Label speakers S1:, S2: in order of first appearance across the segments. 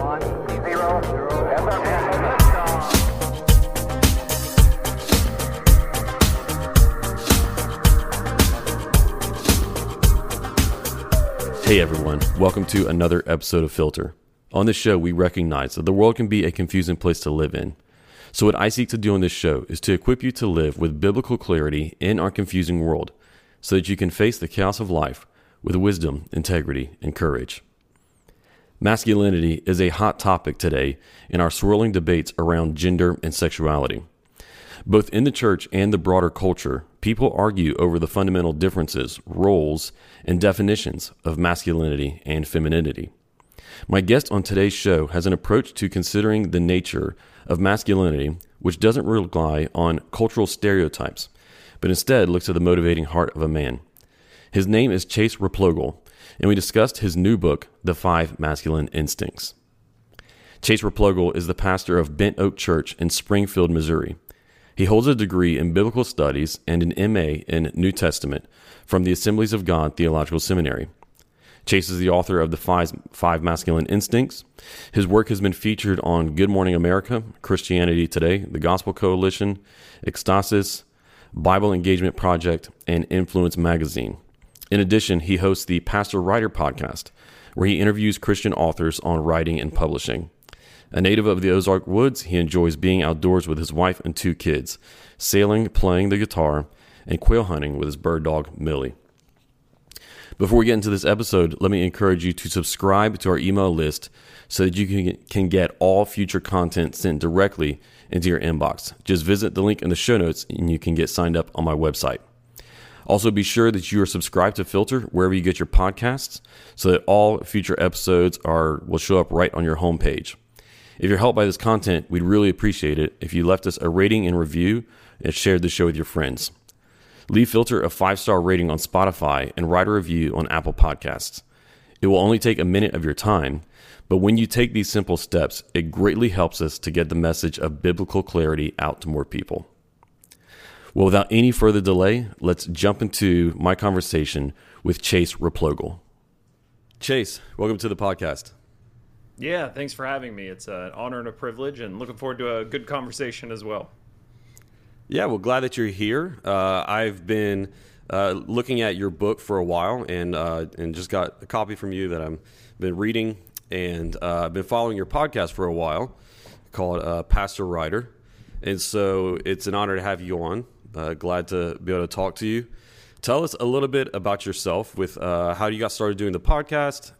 S1: Hey everyone, welcome to another episode of Filter. On this show, we recognize that the world can be a confusing place to live in. So, what I seek to do on this show is to equip you to live with biblical clarity in our confusing world so that you can face the chaos of life with wisdom, integrity, and courage. Masculinity is a hot topic today in our swirling debates around gender and sexuality. Both in the church and the broader culture, people argue over the fundamental differences, roles, and definitions of masculinity and femininity. My guest on today's show has an approach to considering the nature of masculinity which doesn't rely on cultural stereotypes, but instead looks at the motivating heart of a man. His name is Chase Replogle, and we discussed his new book, The Five Masculine Instincts. Chase Replogle is the pastor of Bent Oak Church in Springfield, Missouri. He holds a degree in biblical studies and an MA in New Testament from the Assemblies of God Theological Seminary. Chase is the author of the five, five Masculine Instincts. His work has been featured on Good Morning America, Christianity Today, the Gospel Coalition, Ekstasis, Bible Engagement Project, and Influence Magazine. In addition, he hosts the Pastor Writer podcast, where he interviews Christian authors on writing and publishing. A native of the Ozark Woods, he enjoys being outdoors with his wife and two kids, sailing, playing the guitar, and quail hunting with his bird dog, Millie. Before we get into this episode, let me encourage you to subscribe to our email list so that you can, get all future content sent directly into your inbox. Just visit the link in the show notes and you can get signed up on my website. Also, be sure that you are subscribed to Filter wherever you get your podcasts so that all future episodes are will show up right on your homepage. If you're helped by this content, we'd really appreciate it if you left us a rating and review and shared the show with your friends. Leave Filter a five star rating on Spotify and write a review on Apple Podcasts. It will only take a minute of your time, but when you take these simple steps, it greatly helps us to get the message of biblical clarity out to more people. Well, without any further delay, let's jump into my conversation with Chase Replogle. Chase, welcome to the podcast.
S2: Yeah, thanks for having me. It's an honor and a privilege, and looking forward to a good conversation as well.
S1: Yeah, well, glad that you're here. Uh, I've been uh, looking at your book for a while, and uh, and just got a copy from you that I've been reading, and uh, I've been following your podcast for a while, called uh, Pastor Writer, and so it's an honor to have you on. Uh, glad to be able to talk to you. Tell us a little bit about yourself, with how you got started doing the podcast,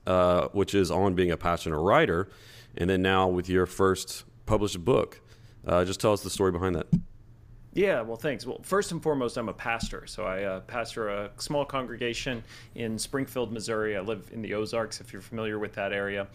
S1: which is on being a pastor and writer, and then now with your first published book. just tell us the story behind that.
S2: Yeah, well, thanks. Well, first and foremost, I'm a pastor. So I uh, pastor a small congregation in Springfield, Missouri. I live in the Ozarks, if you're familiar with that area.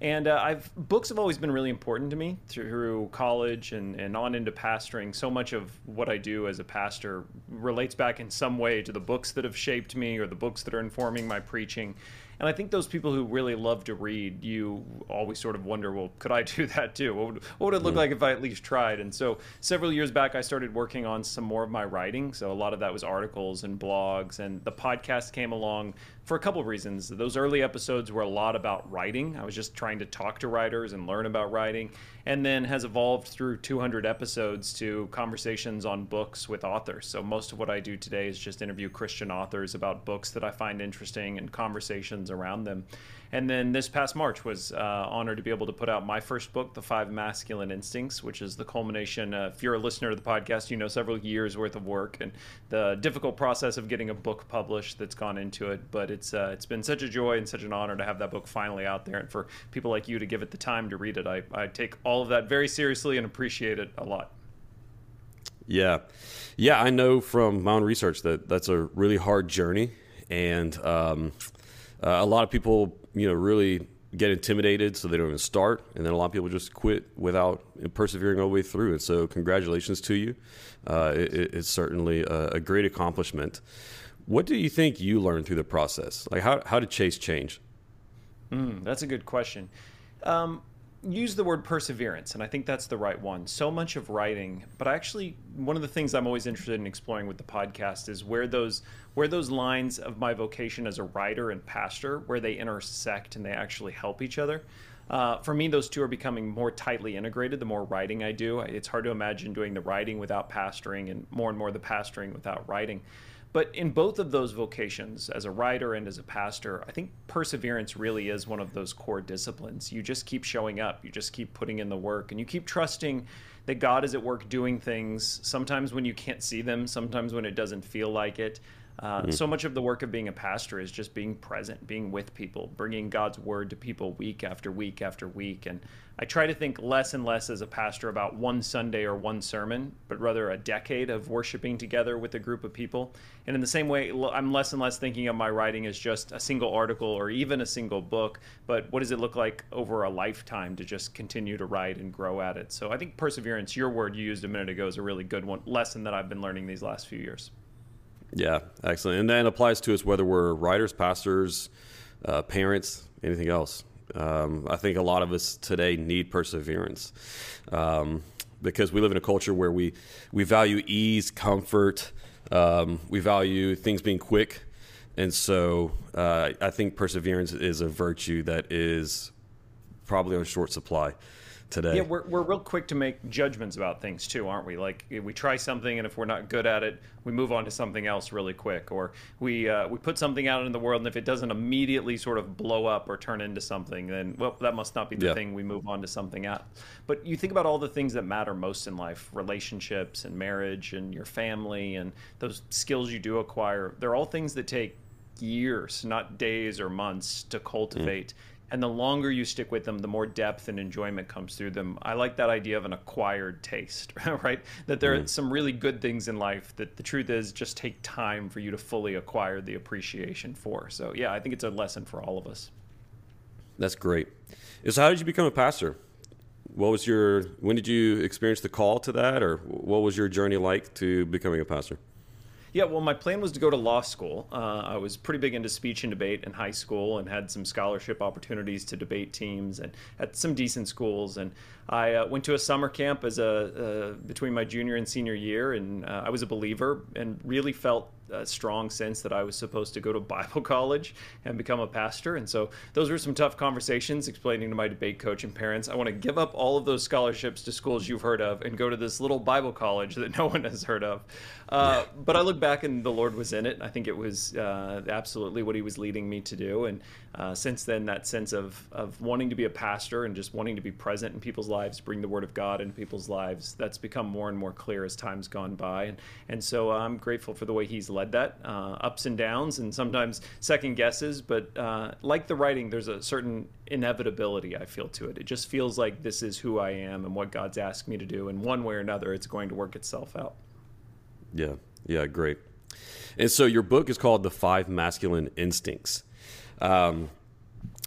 S2: And uh, I've books have always been really important to me through college and, and on into pastoring. So much of what I do as a pastor relates back in some way to the books that have shaped me or the books that are informing my preaching. And I think those people who really love to read, you always sort of wonder, well, could I do that too? What would, what would it look mm. like if I at least tried? And so several years back, I started working on some more of my writing. So a lot of that was articles and blogs, and the podcast came along for a couple of reasons. Those early episodes were a lot about writing. I was just trying to talk to writers and learn about writing, and then has evolved through 200 episodes to conversations on books with authors. So most of what I do today is just interview Christian authors about books that I find interesting and conversations around them. And then this past March was uh, honored to be able to put out my first book, The Five Masculine Instincts, which is the culmination. Uh, if you're a listener to the podcast, you know several years worth of work and the difficult process of getting a book published that's gone into it. But it's uh, it's been such a joy and such an honor to have that book finally out there, and for people like you to give it the time to read it. I, I take all of that very seriously and appreciate it a lot.
S1: Yeah, yeah, I know from my own research that that's a really hard journey, and um, uh, a lot of people you know really get intimidated so they don't even start. And then a lot of people just quit without persevering all the way through. And so congratulations to you. Uh, it, it's certainly a, a, great accomplishment. What do you think you learned through the process? Like how, how did chase change?
S2: Mm, that's a good question. Um, use the word perseverance, and I think that's the right one. So much of writing, but actually, one of the things I'm always interested in exploring with the podcast is where those where those lines of my vocation as a writer and pastor, where they intersect and they actually help each other. Uh, for me, those two are becoming more tightly integrated the more writing I do. It's hard to imagine doing the writing without pastoring, and more and more the pastoring without writing. But in both of those vocations, as a writer and as a pastor, I think perseverance really is one of those core disciplines. You just keep showing up, you just keep putting in the work, and you keep trusting that God is at work doing things, sometimes when you can't see them, sometimes when it doesn't feel like it. Uh, mm-hmm. So much of the work of being a pastor is just being present, being with people, bringing God's word to people week after week after week. And I try to think less and less as a pastor about one Sunday or one sermon, but rather a decade of worshiping together with a group of people. And in the same way, I'm less and less thinking of my writing as just a single article or even a single book, but what does it look like over a lifetime to just continue to write and grow at it? So I think perseverance, your word you used a minute ago, is a really good one lesson that I've been learning these last few years.
S1: Yeah, excellent. And that applies to us whether we're writers, pastors, uh, parents, anything else. Um, I think a lot of us today need perseverance um, because we live in a culture where we, we value ease, comfort, um, we value things being quick. And so uh, I think perseverance is a virtue that is probably on short supply today.
S2: Yeah, we're, we're real quick to make judgments about things too, aren't we? Like we try something, and if we're not good at it, we move on to something else really quick, or we uh, we put something out in the world, and if it doesn't immediately sort of blow up or turn into something, then well, that must not be the yeah. thing. We move on to something else. But you think about all the things that matter most in life: relationships and marriage, and your family, and those skills you do acquire. They're all things that take years, not days or months, to cultivate. Mm and the longer you stick with them, the more depth and enjoyment comes through them. I like that idea of an acquired taste, right? That there mm. are some really good things in life that the truth is just take time for you to fully acquire the appreciation for. So, yeah, I think it's a lesson for all of us.
S1: That's great. So, how did you become a pastor? What was your, when did you experience the call to that, or what was your journey like to becoming a pastor?
S2: Yeah, well, my plan was to go to law school. Uh, I was pretty big into speech and debate in high school and had some scholarship opportunities to debate teams and at some decent schools. And I uh, went to a summer camp as a uh, between my junior and senior year, and uh, I was a believer and really felt a strong sense that I was supposed to go to Bible college and become a pastor. And so those were some tough conversations explaining to my debate coach and parents, I want to give up all of those scholarships to schools you've heard of and go to this little Bible college that no one has heard of. Uh, but I look back and the Lord was in it. I think it was uh, absolutely what He was leading me to do. And uh, since then, that sense of, of wanting to be a pastor and just wanting to be present in people's lives, bring the Word of God into people's lives, that's become more and more clear as time's gone by. And, and so I'm grateful for the way He's led that, uh, ups and downs, and sometimes second guesses. But uh, like the writing, there's a certain inevitability I feel to it. It just feels like this is who I am and what God's asked me to do. And one way or another, it's going to work itself out.
S1: Yeah, yeah, great. And so your book is called The Five Masculine Instincts. Um,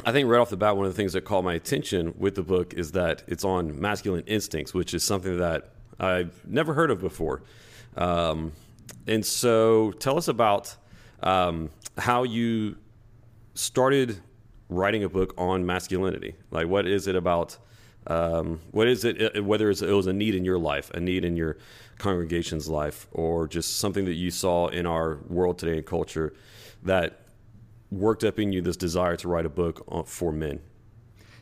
S1: I think right off the bat, one of the things that caught my attention with the book is that it's on masculine instincts, which is something that I've never heard of before. Um, and so tell us about um, how you started writing a book on masculinity. Like, what is it about? Um, what is it? Uh, whether it was a need in your life, a need in your congregation's life, or just something that you saw in our world today and culture that worked up in you this desire to write a book for men?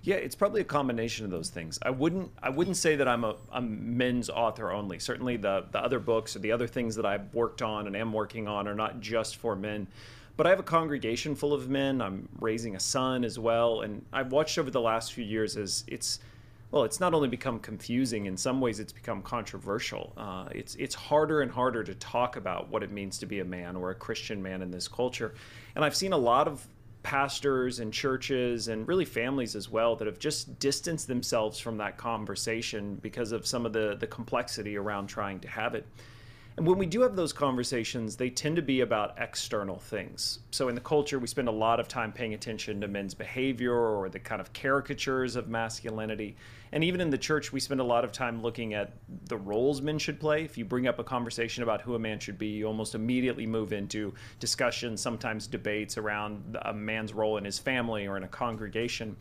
S2: Yeah, it's probably a combination of those things. I wouldn't I wouldn't say that I'm a, a men's author only. Certainly the the other books or the other things that I've worked on and am working on are not just for men. But I have a congregation full of men. I'm raising a son as well, and I've watched over the last few years as it's well, it's not only become confusing, in some ways it's become controversial. Uh, it's, it's harder and harder to talk about what it means to be a man or a Christian man in this culture. And I've seen a lot of pastors and churches and really families as well that have just distanced themselves from that conversation because of some of the, the complexity around trying to have it. And when we do have those conversations, they tend to be about external things. So in the culture, we spend a lot of time paying attention to men's behavior or the kind of caricatures of masculinity. And even in the church, we spend a lot of time looking at the roles men should play. If you bring up a conversation about who a man should be, you almost immediately move into discussions, sometimes debates around a man's role in his family or in a congregation.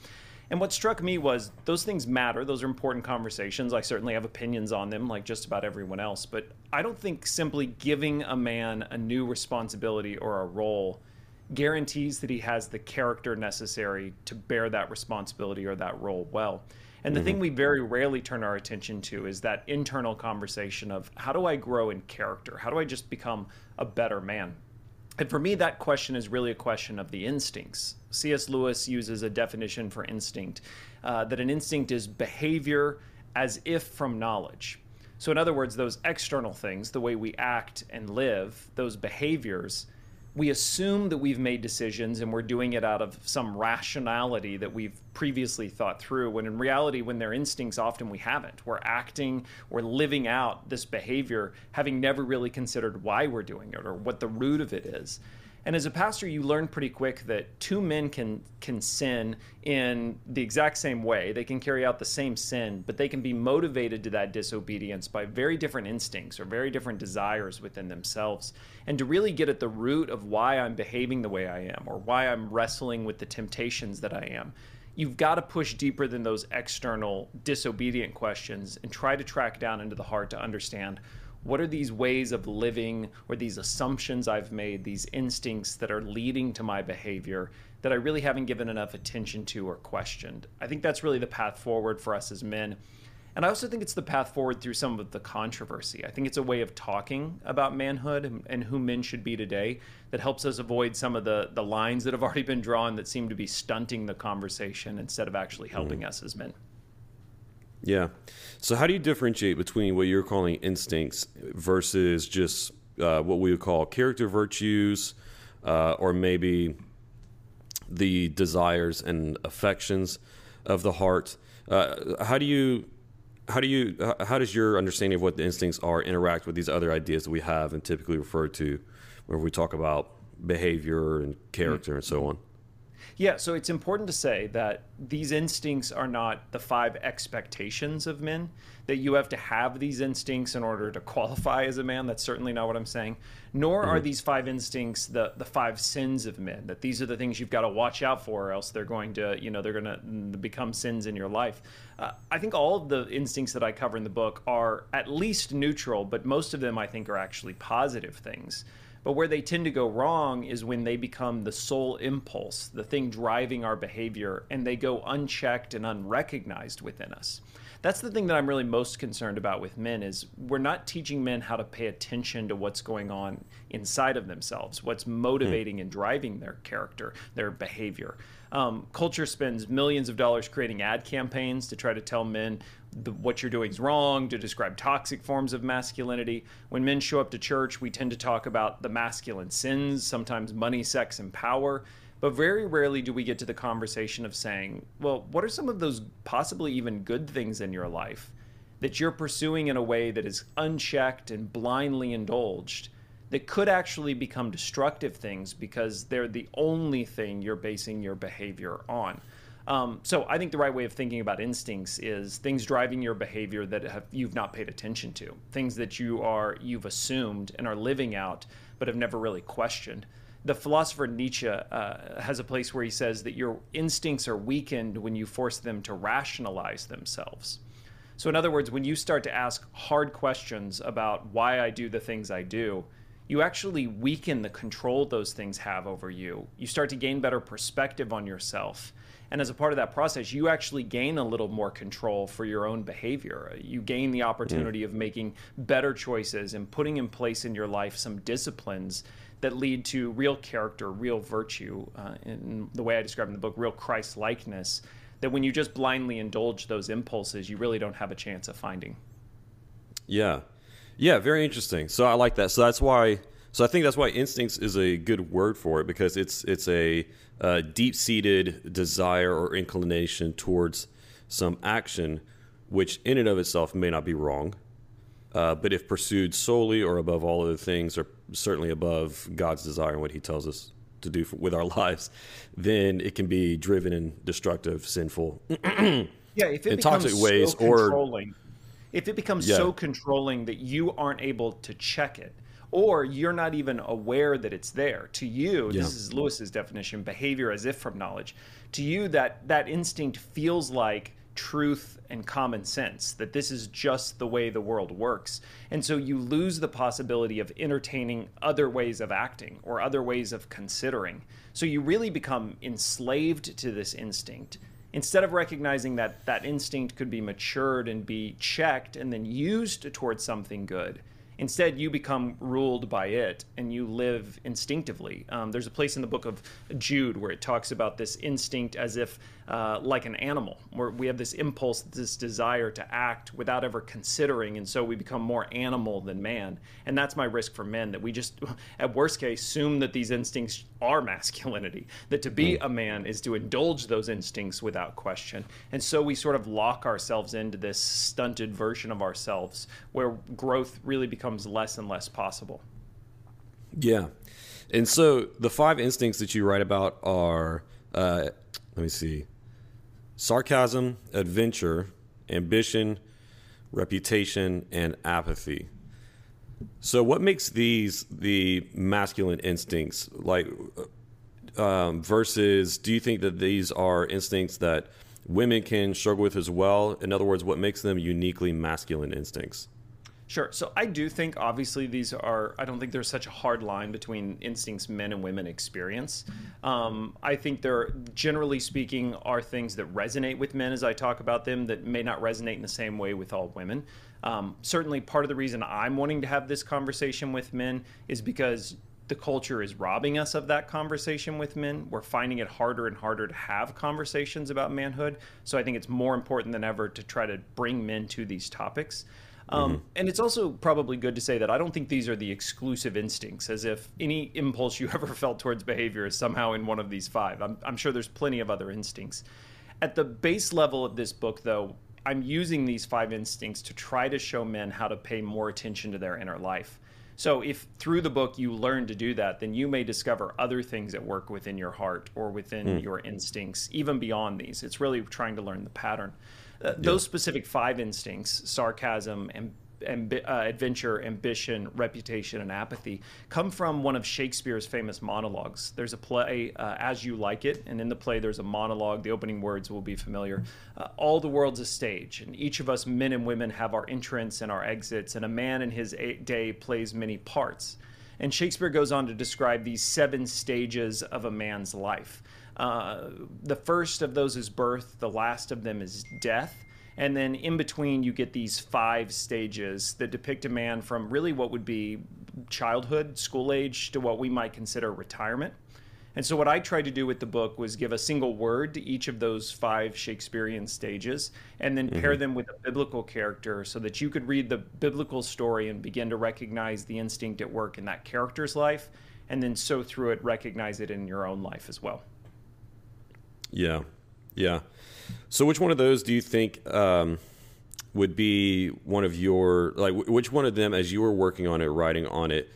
S2: And what struck me was those things matter. Those are important conversations. I certainly have opinions on them, like just about everyone else. But I don't think simply giving a man a new responsibility or a role guarantees that he has the character necessary to bear that responsibility or that role well. And the thing we very rarely turn our attention to is that internal conversation of how do I grow in character? How do I just become a better man? And for me, that question is really a question of the instincts. C.S. Lewis uses a definition for instinct uh, that an instinct is behavior as if from knowledge. So, in other words, those external things, the way we act and live, those behaviors, we assume that we've made decisions and we're doing it out of some rationality that we've previously thought through when in reality when they're instincts often we haven't. We're acting we're living out this behavior having never really considered why we're doing it or what the root of it is and as a pastor, you learn pretty quick that two men can can sin in the exact same way. They can carry out the same sin, but they can be motivated to that disobedience by very different instincts or very different desires within themselves. And to really get at the root of why I'm behaving the way I am or why I'm wrestling with the temptations that I am, you've got to push deeper than those external disobedient questions and try to track down into the heart to understand what are these ways of living or these assumptions I've made, these instincts that are leading to my behavior that I really haven't given enough attention to or questioned? I think that's really the path forward for us as men. And I also think it's the path forward through some of the controversy. I think it's a way of talking about manhood and, who men should be today that helps us avoid some of the, the lines that have already been drawn that seem to be stunting the conversation instead of actually helping mm-hmm. us as men.
S1: Yeah. So, how do you differentiate between what you're calling instincts versus just uh, what we would call character virtues, uh, or maybe the desires and affections of the heart? Uh, how do you how do you how does your understanding of what the instincts are interact with these other ideas that we have and typically refer to when we talk about behavior and character mm-hmm. and so on?
S2: Yeah, so it's important to say that these instincts are not the five expectations of men, that you have to have these instincts in order to qualify as a man. That's certainly not what I'm saying. Nor mm-hmm. are these five instincts the, the five sins of men, that these are the things you've got to watch out for, or else they're going to, you know, they're going to become sins in your life. Uh, I think all of the instincts that I cover in the book are at least neutral, but most of them I think are actually positive things. But where they tend to go wrong is when they become the sole impulse, the thing driving our behavior, and they go unchecked and unrecognized within us. That's the thing that I'm really most concerned about with men is we're not teaching men how to pay attention to what's going on inside of themselves, what's motivating and driving their character, their behavior. Um, culture spends millions of dollars creating ad campaigns to try to tell men the, what you're doing is wrong, to describe toxic forms of masculinity. When men show up to church, we tend to talk about the masculine sins, sometimes money, sex, and power. But very rarely do we get to the conversation of saying, well, what are some of those possibly even good things in your life that you're pursuing in a way that is unchecked and blindly indulged that could actually become destructive things because they're the only thing you're basing your behavior on? Um, so I think the right way of thinking about instincts is things driving your behavior that have, you've not paid attention to, things that you are you've assumed and are living out, but have never really questioned. The philosopher Nietzsche uh, has a place where he says that your instincts are weakened when you force them to rationalize themselves. So, in other words, when you start to ask hard questions about why I do the things I do, you actually weaken the control those things have over you. You start to gain better perspective on yourself and as a part of that process, you actually gain a little more control for your own behavior. You gain the opportunity mm. of making better choices and putting in place in your life some disciplines that lead to real character, real virtue, uh, in the way I describe in the book, real Christ likeness. That when you just blindly indulge those impulses, you really don't have a chance of finding.
S1: Yeah. Yeah, very interesting. So I like that. So that's why so I think that's why instincts is a good word for it because it's it's a, a deep-seated desire or inclination towards some action, which in and of itself may not be wrong, uh, but if pursued solely or above all other things, or certainly above God's desire and what He tells us to do for, with our lives, then it can be driven in destructive, sinful,
S2: yeah, if it
S1: in toxic
S2: so
S1: ways, or
S2: if it becomes yeah. so controlling that you aren't able to check it or you're not even aware that it's there. To you,
S1: Yeah.
S2: this is Lewis's definition, behavior as if from knowledge. To you, that that instinct feels like truth and common sense that this is just the way the world works and so you lose the possibility of entertaining other ways of acting or other ways of considering so you really become enslaved to this instinct instead of recognizing that that instinct could be matured and be checked and then used towards something good Instead, you become ruled by it and you live instinctively. Um, there's a place in the book of Jude where it talks about this instinct as if, uh, like an animal, where we have this impulse, this desire to act without ever considering, and so we become more animal than man. And that's my risk for men that we just, at worst case, assume that these instincts are masculinity, that to be a man is to indulge those instincts without question. And so we sort of lock ourselves into this stunted version of ourselves where growth really becomes less and less possible.
S1: Yeah. And so the five instincts that you write about are uh, let me see sarcasm, adventure, ambition, reputation, and apathy. So, what makes these the masculine instincts like um, versus do you think that these are instincts that women can struggle with as well? In other words, what makes them uniquely masculine instincts?
S2: Sure. So I do think, obviously, these are, I don't think there's such a hard line between instincts men and women experience. Um, I think there, generally speaking, are things that resonate with men as I talk about them that may not resonate in the same way with all women. Um, certainly, part of the reason I'm wanting to have this conversation with men is because the culture is robbing us of that conversation with men. We're finding it harder and harder to have conversations about manhood. So I think it's more important than ever to try to bring men to these topics. Um, And it's also probably good to say that I don't think these are the exclusive instincts, as if any impulse you ever felt towards behavior is somehow in one of these five. I'm, I'm sure there's plenty of other instincts. At the base level of this book, though, I'm using these five instincts to try to show men how to pay more attention to their inner life. So, if through the book you learn to do that, then you may discover other things at work within your heart or within your instincts, even beyond these. It's really trying to learn the pattern. Uh, Those specific five instincts sarcasm, and ambi- uh, adventure, ambition, reputation, and apathy come from one of Shakespeare's famous monologues. There's a play, uh, As You Like It, and in the play there's a monologue. The opening words will be familiar. Uh, All the world's a stage, and each of us, men and women, have our entrance and our exits, and a man in his day plays many parts. And Shakespeare goes on to describe these seven stages of a man's life. Uh, the first of those is birth, the last of them is death. And then in between, you get these five stages that depict a man from really what would be childhood, school age, to what we might consider retirement. And so, what I tried to do with the book was give a single word to each of those five Shakespearean stages and then pair mm-hmm. them with a biblical character so that you could read the biblical story and begin to recognize the instinct at work in that character's life and then so through it recognize it in your own life as well.
S1: Yeah, yeah. So, which one of those do you think um, would be one of your like? Which one of them, as you were working on it, writing on it,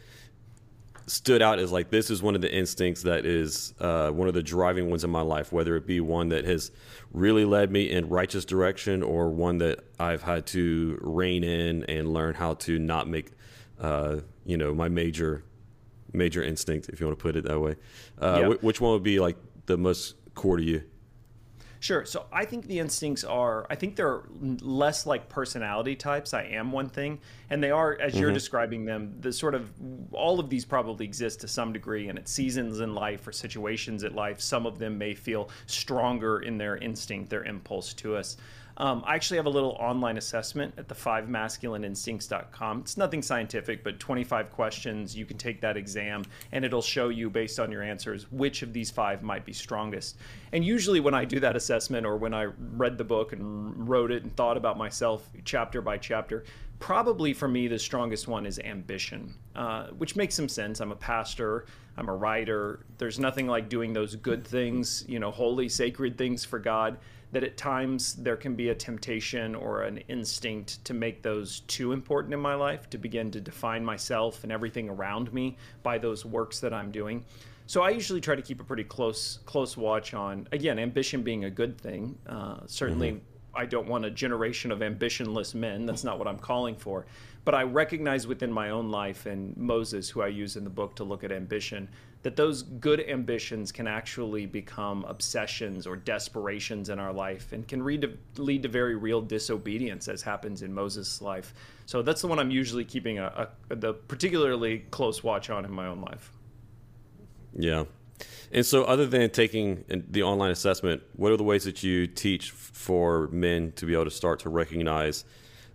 S1: stood out as like this is one of the instincts that is uh, one of the driving ones in my life, whether it be one that has really led me in righteous direction or one that I've had to rein in and learn how to not make, uh, you know, my major major instinct, if you want to put it that way. Uh, which one would be like the most core to you?
S2: Sure. So I think the instincts are, I think they're less like personality types. I am one thing. And they are, as you're mm-hmm. describing them, the sort of, all of these probably exist to some degree. And at seasons in life or situations in life, some of them may feel stronger in their instinct, their impulse to us. Um, I actually have a little online assessment at the 5masculineinstincts.com. It's nothing scientific, but 25 questions. You can take that exam, and it'll show you, based on your answers, which of these five might be strongest. And usually, when I do that assessment or when I read the book and wrote it and thought about myself chapter by chapter, probably for me, the strongest one is ambition, uh, which makes some sense. I'm a pastor, I'm a writer. There's nothing like doing those good things, you know, holy, sacred things for God that at times there can be a temptation or an instinct to make those too important in my life, to begin to define myself and everything around me by those works that I'm doing. So I usually try to keep a pretty close close watch on again ambition being a good thing. Uh, certainly, I don't want a generation of ambitionless men. That's not what I'm calling for. But I recognize within my own life and Moses, who I use in the book to look at ambition, that those good ambitions can actually become obsessions or desperations in our life and can lead to, lead to very real disobedience, as happens in Moses' life. So that's the one I'm usually keeping a, a the particularly close watch on in my own life.
S1: Yeah. And so, other than taking the online assessment, what are the ways that you teach for men to be able to start to recognize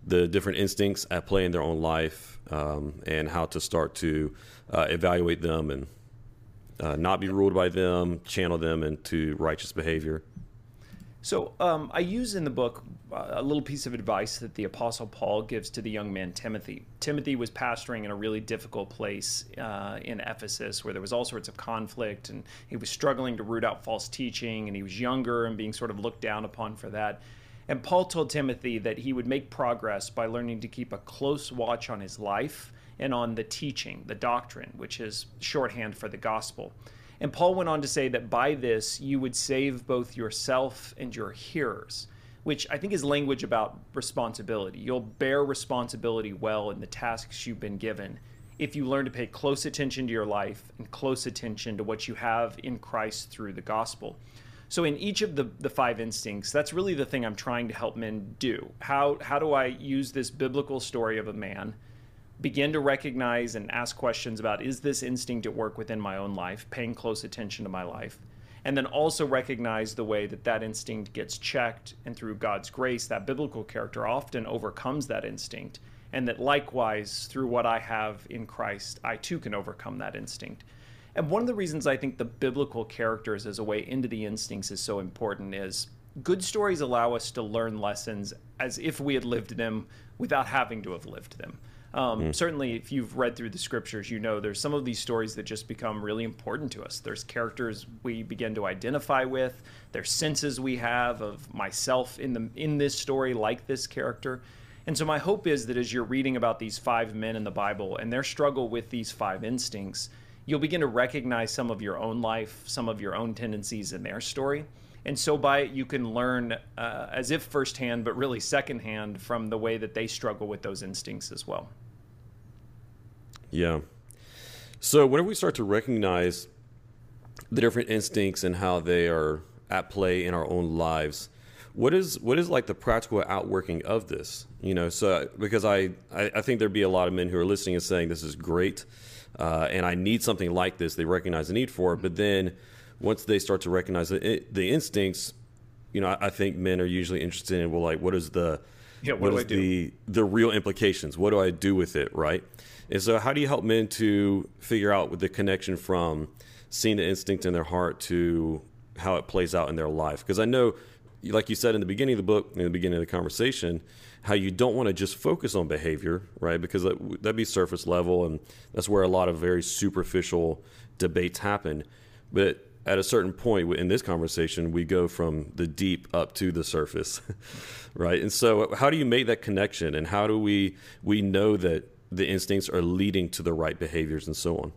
S1: the different instincts at play in their own life um, and how to start to uh, evaluate them and uh, not be ruled by them, channel them into righteous behavior?
S2: So um, I use in the book uh, a little piece of advice that the Apostle Paul gives to the young man Timothy. Timothy was pastoring in a really difficult place uh, in Ephesus where there was all sorts of conflict and he was struggling to root out false teaching and he was younger and being sort of looked down upon for that. And Paul told Timothy that he would make progress by learning to keep a close watch on his life and on the teaching, the doctrine, which is shorthand for the gospel. And Paul went on to say that by this you would save both yourself and your hearers, which I think is language about responsibility. You'll bear responsibility well in the tasks you've been given if you learn to pay close attention to your life and close attention to what you have in Christ through the gospel. So in each of the, the five instincts, that's really the thing I'm trying to help men do. How how do I use this biblical story of a man begin to recognize and ask questions about is this instinct at work within my own life, paying close attention to my life, and then also recognize the way that that instinct gets checked, and through God's grace, that biblical character often overcomes that instinct, and that likewise, through what I have in Christ, I too can overcome that instinct. And one of the reasons I think the biblical characters as a way into the instincts is so important is good stories allow us to learn lessons as if we had lived them without having to have lived them. Um, mm. Certainly, if you've read through the scriptures, you know there's some of these stories that just become really important to us. There's characters we begin to identify with. There's senses we have of myself in the in this story, like this character. And so, my hope is that as you're reading about these five men in the Bible and their struggle with these five instincts, you'll begin to recognize some of your own life, some of your own tendencies in their story. And so, by it, you can learn uh, as if firsthand, but really secondhand from the way that they struggle with those instincts as well.
S1: Yeah. So whenever we start to recognize the different instincts and how they are at play in our own lives, what is what is like the practical outworking of this? You know, so because I I, I think there'd be a lot of men who are listening and saying this is great, uh, and I need something like this. They recognize the need for it, but then once they start to recognize the, the instincts, you know, I, I think men are usually interested in well, like what is the
S2: yeah, what, what is
S1: the the real implications? What do I do with it, right? And so, how do you help men to figure out the connection from seeing the instinct in their heart to how it plays out in their life? Because I know, like you said in the beginning of the book, in the beginning of the conversation, how you don't want to just focus on behavior, right? Because that, that'd be surface level, and that's where a lot of very superficial debates happen. But at a certain point in this conversation, we go from the deep up to the surface, right? And so, how do you make that connection, and how do we we know that the instincts are leading to the right behaviors and so on.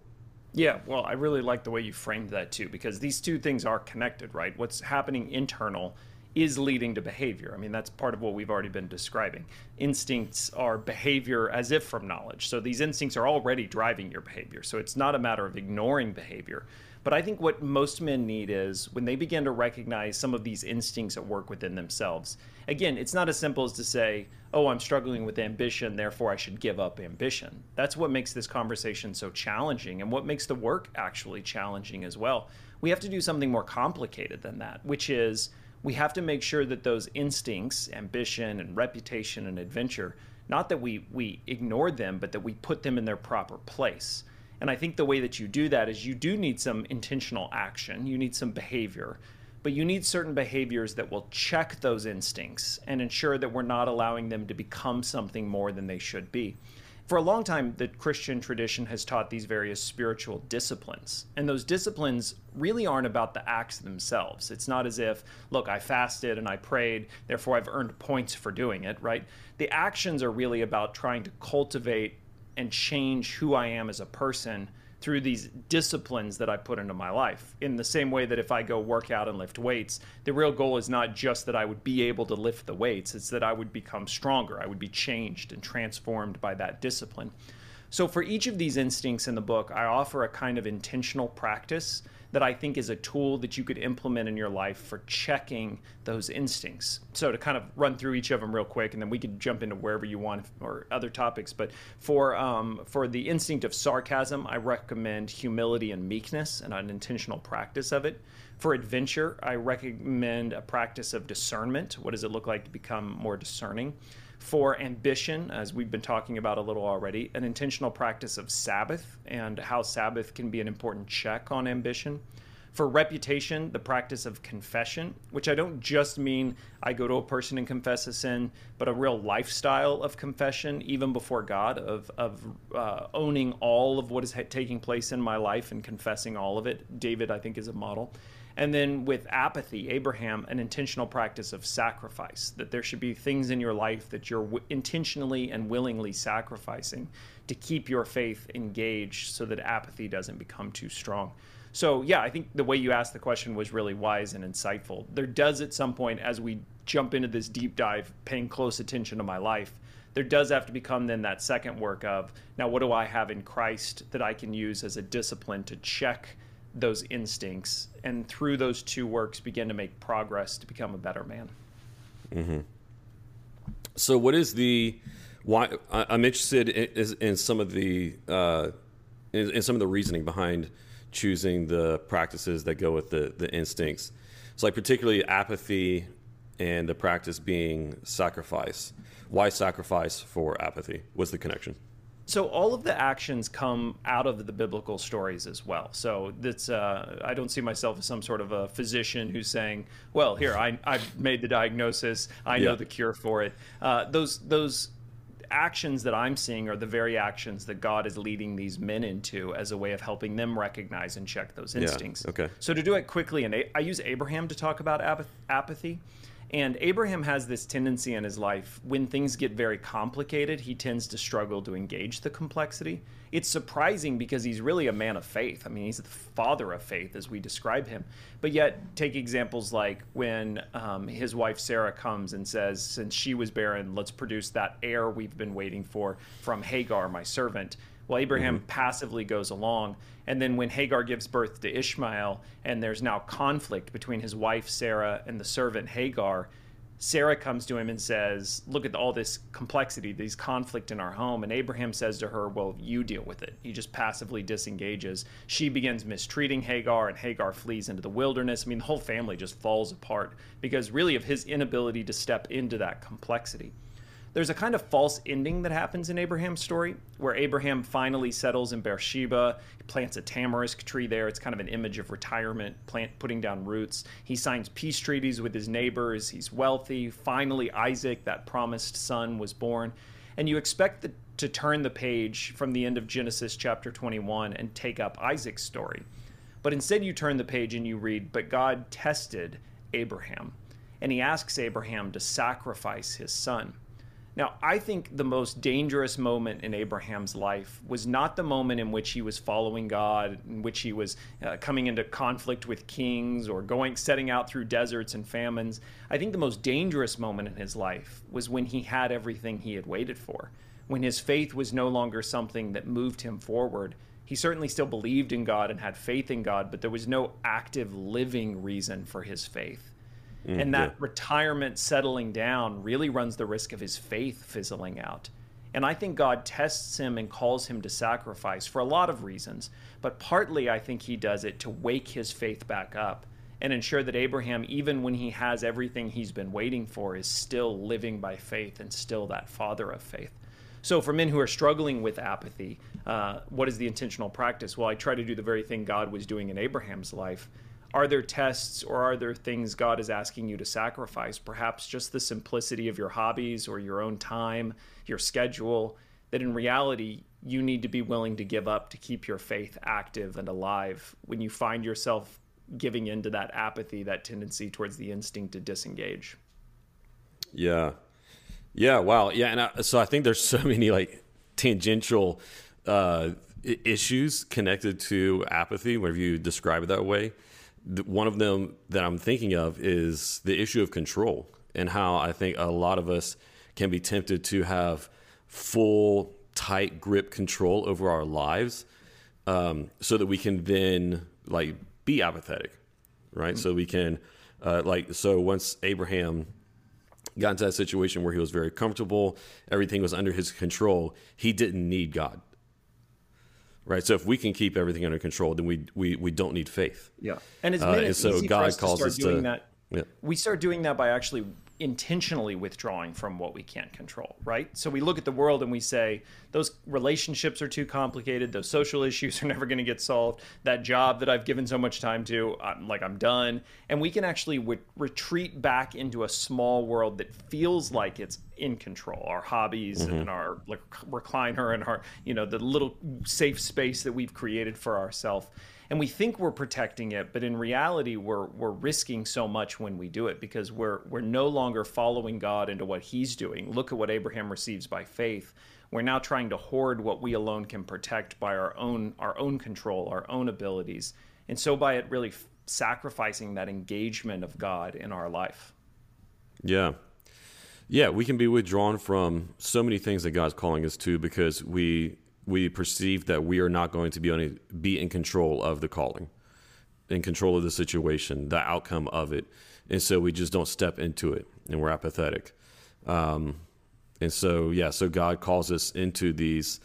S2: Yeah, well, I really like the way you framed that too, because these two things are connected, right? What's happening internal is leading to behavior. I mean, that's part of what we've already been describing. Instincts are behavior as if from knowledge. So these instincts are already driving your behavior. So it's not a matter of ignoring behavior. But I think what most men need is when they begin to recognize some of these instincts at work within themselves. Again, it's not as simple as to say, oh, I'm struggling with ambition, therefore I should give up ambition. That's what makes this conversation so challenging and what makes the work actually challenging as well. We have to do something more complicated than that, which is we have to make sure that those instincts, ambition and reputation and adventure, not that we, we ignore them, but that we put them in their proper place. And I think the way that you do that is you do need some intentional action, you need some behavior, but you need certain behaviors that will check those instincts and ensure that we're not allowing them to become something more than they should be. For a long time, the Christian tradition has taught these various spiritual disciplines. And those disciplines really aren't about the acts themselves. It's not as if, look, I fasted and I prayed, therefore I've earned points for doing it, right? The actions are really about trying to cultivate and change who I am as a person through these disciplines that I put into my life. In the same way that if I go work out and lift weights, the real goal is not just that I would be able to lift the weights, it's that I would become stronger. I would be changed and transformed by that discipline. So, for each of these instincts in the book, I offer a kind of intentional practice that I think is a tool that you could implement in your life for checking those instincts. So, to kind of run through each of them real quick, and then we could jump into wherever you want or other topics. But for um, for the instinct of sarcasm, I recommend humility and meekness and an intentional practice of it. For adventure, I recommend a practice of discernment. What does it look like to become more discerning? For ambition, as we've been talking about a little already, an intentional practice of Sabbath and how Sabbath can be an important check on ambition. For reputation, the practice of confession, which I don't just mean I go to a person and confess a sin, but a real lifestyle of confession, even before God, of, of uh, owning all of what is taking place in my life and confessing all of it. David, I think, is a model. And then with apathy, Abraham, an intentional practice of sacrifice, that there should be things in your life that you're w- intentionally and willingly sacrificing to keep your faith engaged so that apathy doesn't become too strong. So, yeah, I think the way you asked the question was really wise and insightful. There does at some point, as we jump into this deep dive, paying close attention to my life, there does have to become then that second work of now, what do I have in Christ that I can use as a discipline to check those instincts and through those two works begin to make progress to become a better man
S1: mm-hmm. so what is the why i'm interested in, in some of the uh, in, in, some of the reasoning behind choosing the practices that go with the the instincts. So like particularly apathy and the practice being sacrifice. Why sacrifice for apathy? What's the connection?
S2: So all of the actions come out of the biblical stories as well. So that's uh, I don't see myself as some sort of a physician who's saying, "Well, here I I've made the diagnosis, I know the cure for it." Uh, those those actions that I'm seeing are the very actions that God is leading these men into as a way of helping them recognize and check those instincts.
S1: Yeah, okay.
S2: So to do it quickly, and I use Abraham to talk about apathy. And Abraham has this tendency in his life when things get very complicated, he tends to struggle to engage the complexity. It's surprising because he's really a man of faith. I mean, he's the father of faith as we describe him. But yet, take examples like when um, his wife Sarah comes and says, Since she was barren, let's produce that heir we've been waiting for from Hagar, my servant. Well, Abraham mm-hmm. passively goes along. And then when Hagar gives birth to Ishmael, and there's now conflict between his wife Sarah and the servant Hagar, Sarah comes to him and says, Look at all this complexity, these conflict in our home. And Abraham says to her, Well, you deal with it. He just passively disengages. She begins mistreating Hagar, and Hagar flees into the wilderness. I mean, the whole family just falls apart because really of his inability to step into that complexity there's a kind of false ending that happens in Abraham's story where Abraham finally settles in Beersheba. He plants a tamarisk tree there. It's kind of an image of retirement, plant putting down roots. He signs peace treaties with his neighbors. He's wealthy. Finally, Isaac, that promised son, was born. And you expect the, to turn the page from the end of Genesis chapter 21 and take up Isaac's story. But instead, you turn the page and you read, But God tested Abraham, and he asks Abraham to sacrifice his son. Now, I think the most dangerous moment in Abraham's life was not the moment in which he was following God, in which he was uh, coming into conflict with kings or going setting out through deserts and famines. I think the most dangerous moment in his life was when he had everything he had waited for, when his faith was no longer something that moved him forward. He certainly still believed in God and had faith in God, but there was no active living reason for his faith. Mm, and that yeah. retirement settling down really runs the risk of his faith fizzling out. And I think God tests him and calls him to sacrifice for a lot of reasons. But partly, I think he does it to wake his faith back up and ensure that Abraham, even when he has everything he's been waiting for, is still living by faith and still that father of faith. So, for men who are struggling with apathy, uh, what is the intentional practice? Well, I try to do the very thing God was doing in Abraham's life are there tests or are there things God is asking you to sacrifice? Perhaps just the simplicity of your hobbies or your own time, your schedule, that in reality you need to be willing to give up to keep your faith active and alive when you find yourself giving into that apathy, that tendency towards the instinct to disengage.
S1: Yeah. Yeah. Wow. Yeah. And I, so I think there's so many like tangential uh, issues connected to apathy, whenever you describe it that way. One of them that I'm thinking of is the issue of control and how I think a lot of us can be tempted to have full, tight grip control over our lives um, so that we can then like be apathetic, right? So we can, uh, like, so once Abraham got into that situation where he was very comfortable, everything was under his control, he didn't need God. Right. So if we can keep everything under control, then we we, we don't need faith.
S2: Yeah, and it's
S1: Uh,
S2: been
S1: and
S2: it's
S1: so
S2: easy
S1: God
S2: for us
S1: calls
S2: to
S1: us
S2: doing
S1: to-
S2: that.
S1: Yeah.
S2: We start doing that by actually intentionally withdrawing from what we can't control, right? So we look at the world and we say those relationships are too complicated, those social issues are never going to get solved. That job that I've given so much time to, I'm like I'm done, and we can actually w- retreat back into a small world that feels like it's in control. Our hobbies mm-hmm. and our like recliner and our you know the little safe space that we've created for ourselves and we think we're protecting it but in reality we're we're risking so much when we do it because we're we're no longer following God into what he's doing. Look at what Abraham receives by faith. We're now trying to hoard what we alone can protect by our own our own control our own abilities and so by it really f- sacrificing that engagement of God in our life.
S1: Yeah. Yeah, we can be withdrawn from so many things that God's calling us to because we we perceive that we are not going to be on be in control of the calling, in control of the situation, the outcome of it, and so we just don't step into it, and we're apathetic. Um, and so, yeah, so God calls us into these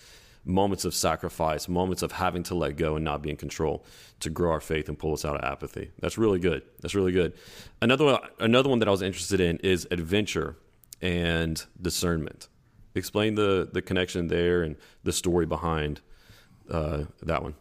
S1: moments of sacrifice, moments of having to let go and not be in control to grow our faith and pull us out of apathy. That's really good. That's really good. Another one, another one that I was interested in is adventure and discernment. Explain the the connection there and the story behind uh, that one.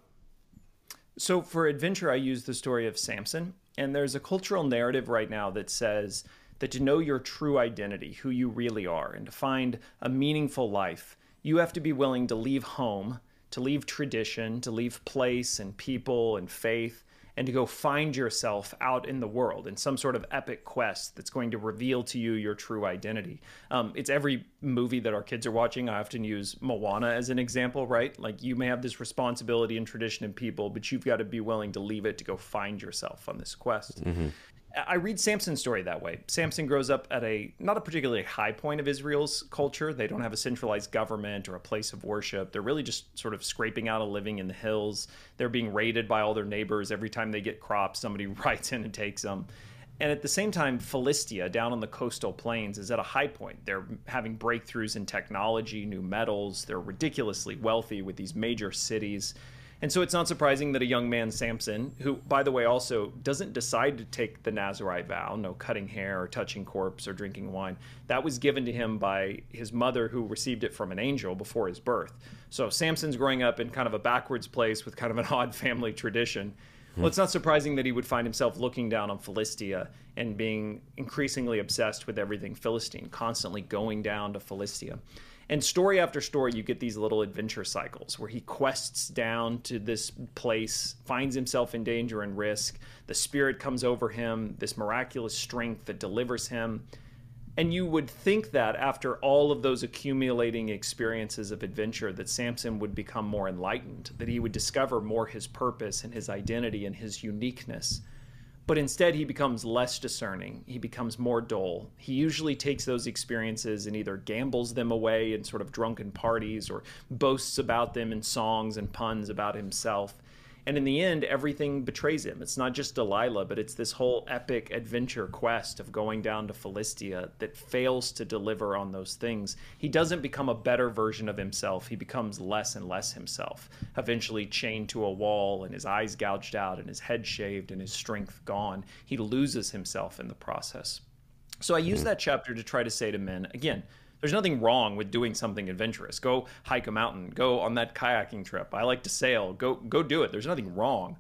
S2: So for adventure, I use the story of Samson, and there's a cultural narrative right now that says that to know your true identity, who you really are, and to find a meaningful life, you have to be willing to leave home, to leave tradition, to leave place and people and faith, and to go find yourself out in the world in some sort of epic quest that's going to reveal to you your true identity. Um, it's every movie that our kids are watching. I often use Moana as an example, right? Like you may have this responsibility and tradition and people, but you've got to be willing to leave it to go find yourself on this quest. I read Samson's story that way. Samson grows up at a not a particularly high point of Israel's culture. They don't have a centralized government or a place of worship. They're really just sort of scraping out a living in the hills. They're being raided by all their neighbors every time they get crops. Somebody rides in and takes them. And at the same time, Philistia, down on the coastal plains, is at a high point. They're having breakthroughs in technology, new metals. They're ridiculously wealthy with these major cities. And so it's not surprising that a young man, Samson, who, by the way, also doesn't decide to take the Nazarite vow no cutting hair or touching corpse or drinking wine, that was given to him by his mother, who received it from an angel before his birth. So Samson's growing up in kind of a backwards place with kind of an odd family tradition. Hmm. Well, it's not surprising that he would find himself looking down on Philistia and being increasingly obsessed with everything Philistine, constantly going down to Philistia. And story after story, you get these little adventure cycles where he quests down to this place, finds himself in danger and risk. The spirit comes over him, this miraculous strength that delivers him. And you would think that after all of those accumulating experiences of adventure, that Samson would become more enlightened, that he would discover more his purpose and his identity and his uniqueness. But instead, he becomes less discerning. He becomes more dull. He usually takes those experiences and either gambles them away in sort of drunken parties or boasts about them in songs and puns about himself. And in the end, everything betrays him. It's not just Delilah, but it's this whole epic adventure quest of going down to Philistia that fails to deliver on those things. He doesn't become a better version of himself. He becomes less and less himself, eventually chained to a wall and his eyes gouged out and his head shaved and his strength gone. He loses himself in the process. So I use mm-hmm. that chapter to try to say to men again, there's nothing wrong with doing something adventurous. Go hike a mountain, go on that kayaking trip. I like to sail. Go go do it. There's nothing wrong.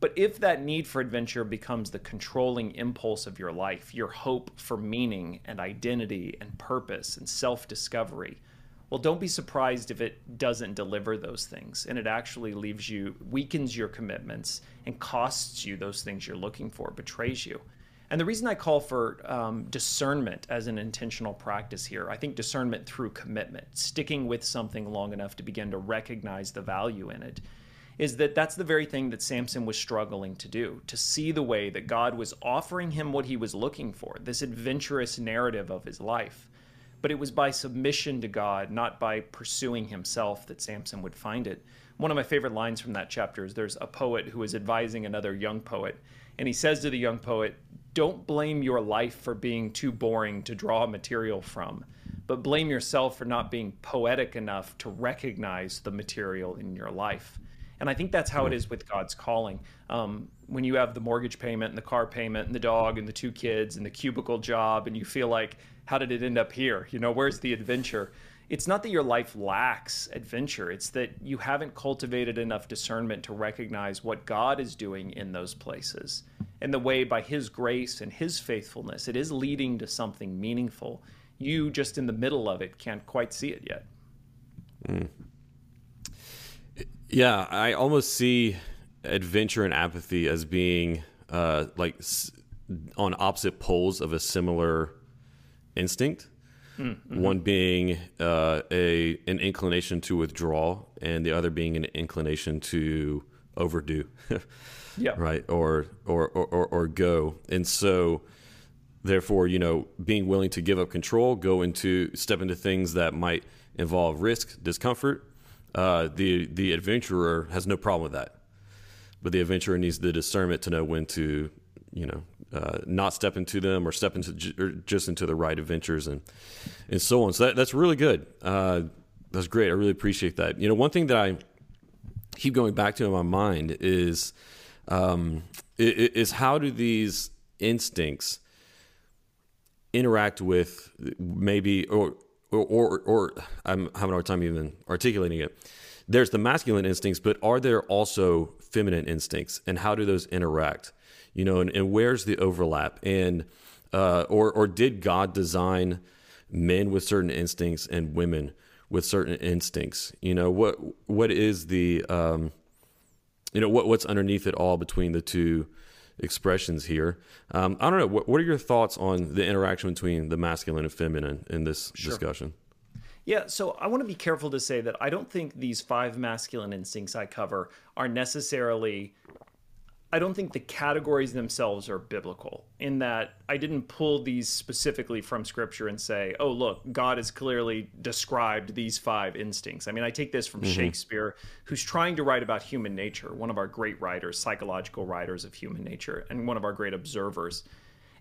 S2: But if that need for adventure becomes the controlling impulse of your life, your hope for meaning and identity and purpose and self-discovery, well, don't be surprised if it doesn't deliver those things and it actually leaves you, weakens your commitments and costs you those things you're looking for, betrays you. And the reason I call for um, discernment as an intentional practice here, I think discernment through commitment, sticking with something long enough to begin to recognize the value in it, is that that's the very thing that Samson was struggling to do, to see the way that God was offering him what he was looking for, this adventurous narrative of his life. But it was by submission to God, not by pursuing himself, that Samson would find it. One of my favorite lines from that chapter is there's a poet who is advising another young poet, and he says to the young poet, Don't blame your life for being too boring to draw material from, but blame yourself for not being poetic enough to recognize the material in your life. And I think that's how it is with God's calling. Um, when you have the mortgage payment and the car payment and the dog and the two kids and the cubicle job, and you feel like, how did it end up here? You know, where's the adventure? It's not that your life lacks adventure, it's that you haven't cultivated enough discernment to recognize what God is doing in those places and the way, by His grace and His faithfulness, it is leading to something meaningful. You, just in the middle of it, can't quite see it yet.
S1: Yeah, I almost see adventure and apathy as being uh, like on opposite poles of a similar instinct. One being uh, a an inclination to withdraw, and the other being an inclination to overdo,
S2: Yeah.
S1: right, or or, or or or go. And so, therefore, you know, being willing to give up control, go into step into things that might involve risk, discomfort. Uh, the the adventurer has no problem with that, but the adventurer needs the discernment to know when to, you know, uh, not step into them or step into ju- or just into the right adventures and and so on. So that, that's really good. Uh, that's great. I really appreciate that. You know, one thing that I keep going back to in my mind is um, is how do these instincts interact with maybe or or or, or I'm having a hard time even articulating it. There's the masculine instincts, but are there also feminine instincts, and how do those interact? You know, and, and where's the overlap? And uh, or or did God design men with certain instincts and women with certain instincts? You know, what what is the um, you know what what's underneath it all between the two expressions here um, i don't know what, what are your thoughts on the interaction between the masculine and feminine in this discussion
S2: Yeah, so I want to be careful to say that I don't think these five masculine instincts I cover are necessarily. I don't think the categories themselves are biblical in that I didn't pull these specifically from scripture and say, oh, look, God has clearly described these five instincts. I mean, I take this from mm-hmm. Shakespeare, who's trying to write about human nature, one of our great writers, psychological writers of human nature, and one of our great observers.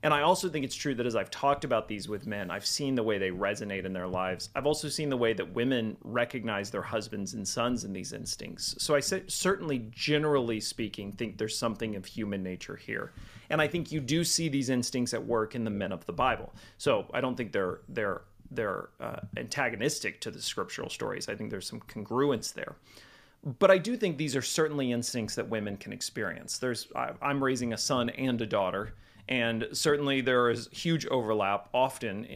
S2: And I also think it's true that as I've talked about these with men, I've seen the way they resonate in their lives. I've also seen the way that women recognize their husbands and sons in these instincts. So I certainly, generally speaking, think there's something of human nature here. And I think you do see these instincts at work in the men of the Bible. So I don't think they're they're they're uh, antagonistic to the scriptural stories. I think there's some congruence there but I do think these are certainly instincts that women can experience. There's I, I'm raising a son and a daughter, and certainly there is huge overlap often.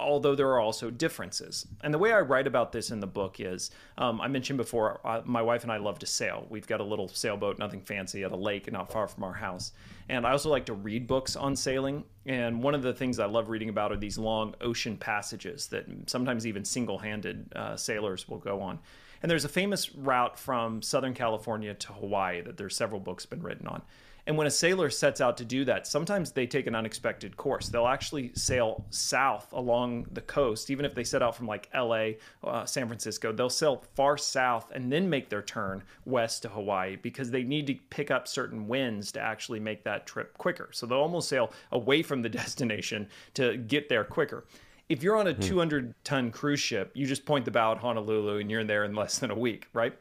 S2: Although there are also differences. And the way I write about this in the book is um, I mentioned before, uh, my wife and I love to sail. We've got a little sailboat, nothing fancy, at a lake not far from our house. And I also like to read books on sailing. And one of the things I love reading about are these long ocean passages that sometimes even single handed uh, sailors will go on. And there's a famous route from Southern California to Hawaii that there's several books been written on. And when a sailor sets out to do that, sometimes they take an unexpected course. They'll actually sail south along the coast, even if they set out from like LA, uh, San Francisco, they'll sail far south and then make their turn west to Hawaii because they need to pick up certain winds to actually make that trip quicker. So they'll almost sail away from the destination to get there quicker if you're on a 200 ton cruise ship, you just point the bow at Honolulu and you're there in less than a week, right?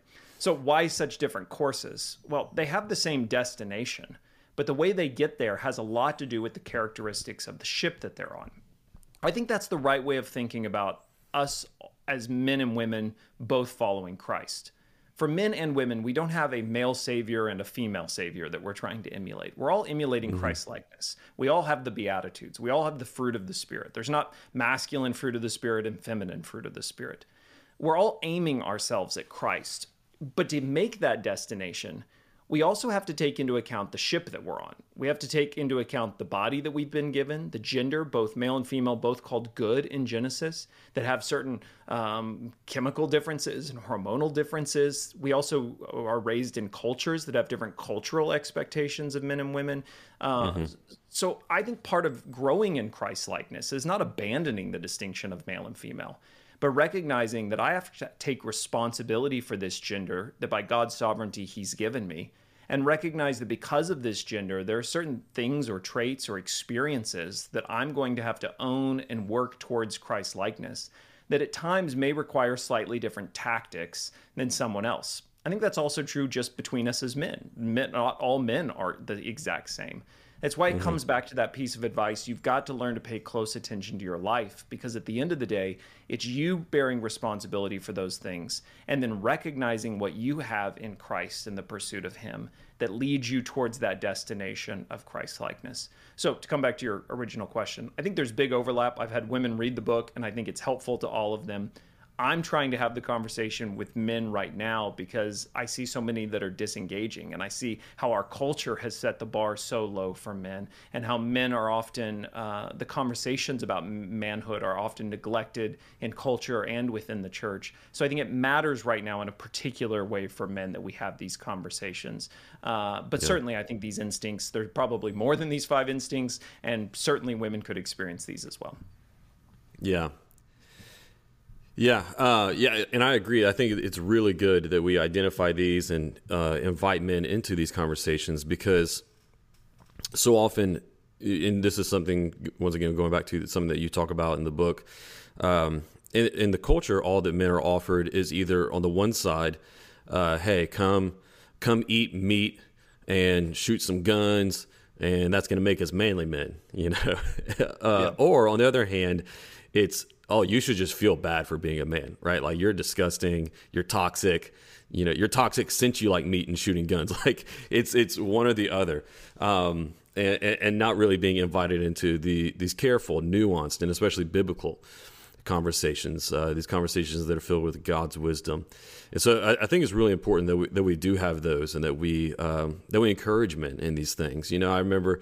S2: So why such different courses? Well, they have the same destination, but the way they get there has a lot to do with the characteristics of the ship that they're on. I think that's the right way of thinking about us as men and women both following Christ. For men and women, we don't have a male savior and a female savior that we're trying to emulate. We're all emulating mm-hmm. Christ likeness. We all have the Beatitudes. We all have the fruit of the Spirit. There's not masculine fruit of the Spirit and feminine fruit of the Spirit. We're all aiming ourselves at Christ. But to make that destination, we also have to take into account the ship that we're on. We have to take into account the body that we've been given, the gender, both male and female, both called good in Genesis, that have certain um, chemical differences and hormonal differences. We also are raised in cultures that have different cultural expectations of men and women. Uh, mm-hmm. So I think part of growing in Christ likeness is not abandoning the distinction of male and female but recognizing that I have to take responsibility for this gender that by God's sovereignty He's given me, and recognize that because of this gender, there are certain things or traits or experiences that I'm going to have to own and work towards Christ likeness that at times may require slightly different tactics than someone else. I think that's also true just between us as men. men not all men are the exact same. That's why it mm-hmm. comes back to that piece of advice. You've got to learn to pay close attention to your life because at the end of the day, it's you bearing responsibility for those things and then recognizing what you have in Christ in the pursuit of Him that leads you towards that destination of Christ likeness. So, to come back to your original question, I think there's big overlap. I've had women read the book, and I think it's helpful to all of them. I'm trying to have the conversation with men right now because I see so many that are disengaging, and I see how our culture has set the bar so low for men, and how men are often uh, the conversations about manhood are often neglected in culture and within the church. So I think it matters right now in a particular way for men that we have these conversations. Uh, but yeah. certainly, I think these instincts there's probably more than these five instincts, and certainly women could experience these as well.
S1: Yeah, yeah, uh, yeah, and I agree. I think it's really good that we identify these and uh, invite men into these conversations because so often, and this is something once again going back to something that you talk about in the book. Um, in, in, the culture, all that men are offered is either on the one side, uh, hey, come, come eat meat and shoot some guns, and that's going to make us manly men, you know. Uh, yeah. Or on the other hand, it's oh, you should just feel bad for being a man, right? Like you're disgusting, you're toxic, you know, you're toxic since you like meat and shooting guns. Like it's it's one or the other, um, and, and not really being invited into the these careful, nuanced, and especially biblical conversations. Uh, these conversations that are filled with God's wisdom, and so I, I, think it's really important that we that we do have those, and that we um, that we encourage men in these things. You know, I remember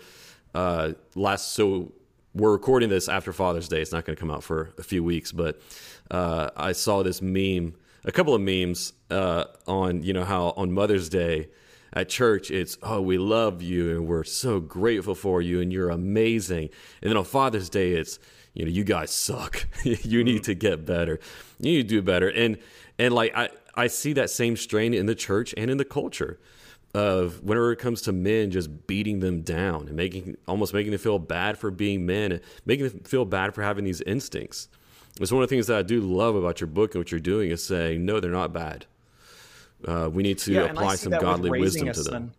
S1: uh, last so we're recording this after Father's Day. It's not going to come out for a few weeks, but uh, I saw this meme, a couple of memes uh, on you know how on Mother's Day at church it's oh we love you and we're so grateful for you and you're amazing, and then on Father's Day it's you know you guys suck. you need to get better. You need to do better, and and like I I see that same strain in the church and in the culture of whenever it comes to men just beating them down and making almost making them feel bad for being men and making them feel bad for having these instincts. It's one of the things that I do love about your book and what you're doing is saying, no, they're not bad. Uh, we need to yeah, apply some godly wisdom to
S2: son.
S1: them.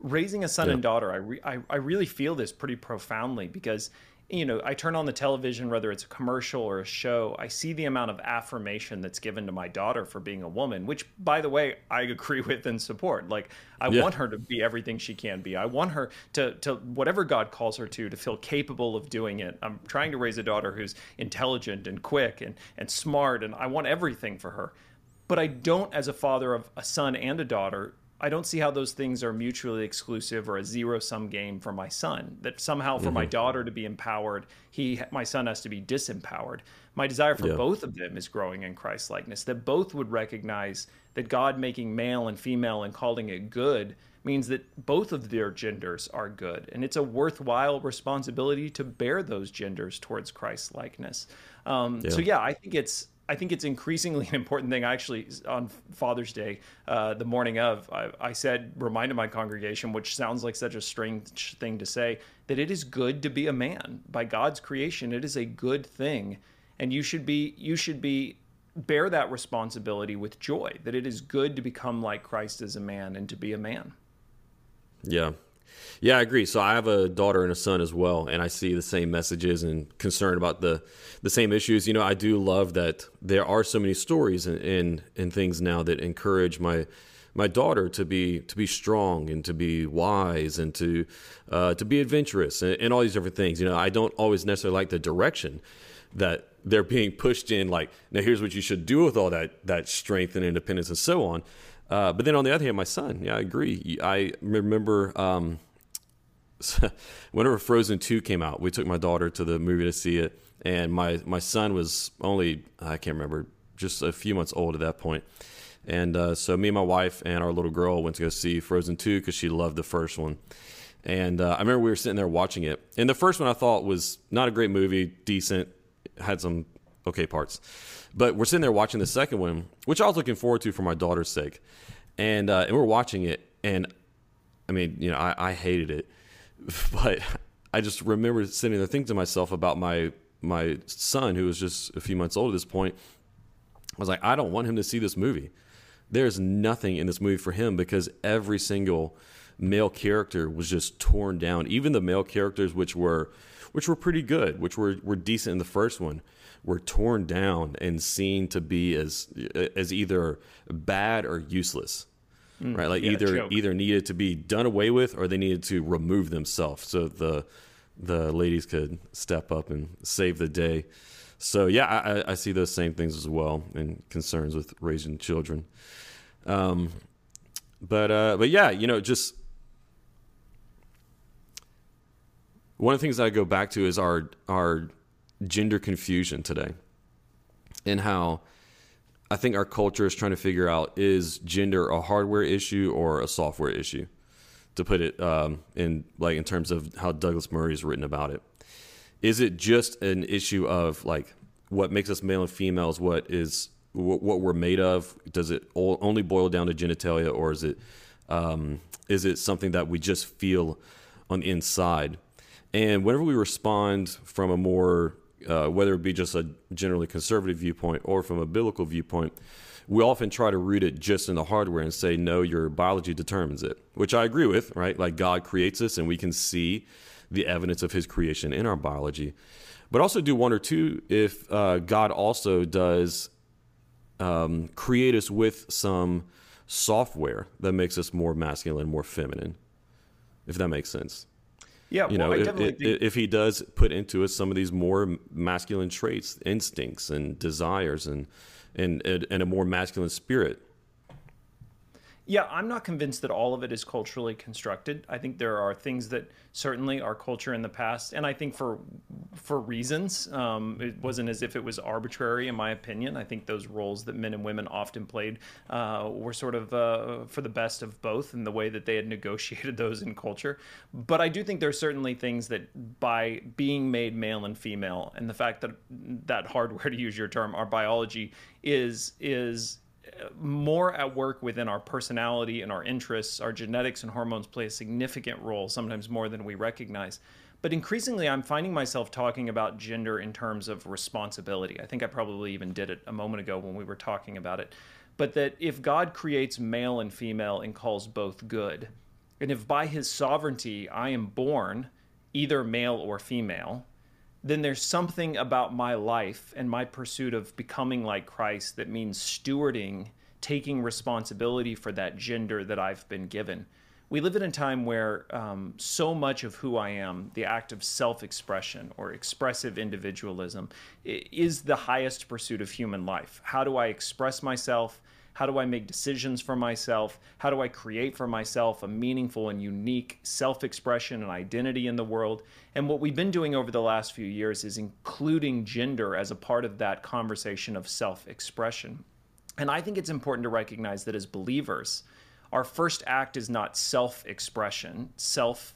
S2: Raising a son yeah. and daughter, I, re- I, I really feel this pretty profoundly because you know, I turn on the television, whether it's a commercial or a show, I see the amount of affirmation that's given to my daughter for being a woman, which, by the way, I agree with and support. Like, I yeah. want her to be everything she can be. I want her to, to, whatever God calls her to, to feel capable of doing it. I'm trying to raise a daughter who's intelligent and quick and, and smart, and I want everything for her. But I don't, as a father of a son and a daughter, I don't see how those things are mutually exclusive or a zero sum game for my son. That somehow for mm-hmm. my daughter to be empowered, he my son has to be disempowered. My desire for yeah. both of them is growing in Christ likeness. That both would recognize that God making male and female and calling it good means that both of their genders are good, and it's a worthwhile responsibility to bear those genders towards Christ likeness. Um, yeah. So yeah, I think it's I think it's increasingly an important thing. I actually, on Father's Day, uh, the morning of, I, I, said, reminded my congregation, which sounds like such a strange thing to say, that it is good to be a man. By God's creation, it is a good thing, and you should be, you should be, bear that responsibility with joy. That it is good to become like Christ as a man and to be a man.
S1: Yeah, yeah, I agree. So I have a daughter and a son as well, and I see the same messages and concern about the the same issues. You know, I do love that there are so many stories and and, and things now that encourage my my daughter to be to be strong and to be wise and to uh, to be adventurous and, and all these different things. You know, I don't always necessarily like the direction that they're being pushed in. Like, now here's what you should do with all that that strength and independence and so on. Uh, but then on the other hand, my son, yeah, I agree. I remember um, whenever Frozen Two came out, we took my daughter to the movie to see it, and my my son was only I can't remember, just a few months old at that point. And uh, so me and my wife and our little girl went to go see Frozen Two because she loved the first one. And uh, I remember we were sitting there watching it, and the first one I thought was not a great movie, decent, had some okay parts. But we're sitting there watching the second one, which I was looking forward to for my daughter's sake, and uh, and we're watching it, and I mean, you know, I, I hated it, but I just remember sitting there thinking to myself about my my son, who was just a few months old at this point. I was like, I don't want him to see this movie. There's nothing in this movie for him because every single male character was just torn down. Even the male characters, which were which were pretty good, which were were decent in the first one, were torn down and seen to be as as either bad or useless. right, like
S2: yeah,
S1: either
S2: joke.
S1: either needed to be done away with or they needed to remove themselves so the the ladies could step up and save the day. So yeah, I, I- see those same things as well and concerns with raising children. Um, but uh, but yeah, you know, just one of the things that I go back to is our our gender confusion today, and how I think our culture is trying to figure out is gender a hardware issue or a software issue, to put it um, in like in terms of how Douglas Murray has written about it. Is it just an issue of like what makes us male and female is what is what, what we're made of? Does it only boil down to genitalia, or is it um, is it something that we just feel on the inside? And whenever we respond from a more, uh, whether it be just a generally conservative viewpoint or from a biblical viewpoint, we often try to root it just in the hardware and say, no, your biology determines it, which I agree with, right? Like God creates us and we can see the evidence of his creation in our biology. But also do wonder too if uh, God also does um, create us with some software that makes us more masculine, more feminine, if that makes sense
S2: Yeah,
S1: you
S2: well,
S1: know, if,
S2: think
S1: if he does put into us some of these more masculine traits, instincts, and desires, and and, and a more masculine spirit.
S2: Yeah, I'm not convinced that all of it is culturally constructed. I think there are things that certainly our culture in the past, and I think for for reasons, um, it wasn't as if it was arbitrary. In my opinion, I think those roles that men and women often played uh, were sort of uh, for the best of both, in the way that they had negotiated those in culture. But I do think there are certainly things that, by being made male and female, and the fact that that hardware, to use your term, our biology is is more at work within our personality and our interests. Our genetics and hormones play a significant role, sometimes more than we recognize. But increasingly, I'm finding myself talking about gender in terms of responsibility. I think I probably even did it a moment ago when we were talking about it. But that if God creates male and female and calls both good, and if by his sovereignty I am born either male or female, then there's something about my life and my pursuit of becoming like Christ that means stewarding, taking responsibility for that gender that I've been given. We live in a time where um, so much of who I am, the act of self expression or expressive individualism, is the highest pursuit of human life. How do I express myself? How do I make decisions for myself? How do I create for myself a meaningful and unique self expression and identity in the world? And what we've been doing over the last few years is including gender as a part of that conversation of self expression. And I think it's important to recognize that as believers, our first act is not self expression, self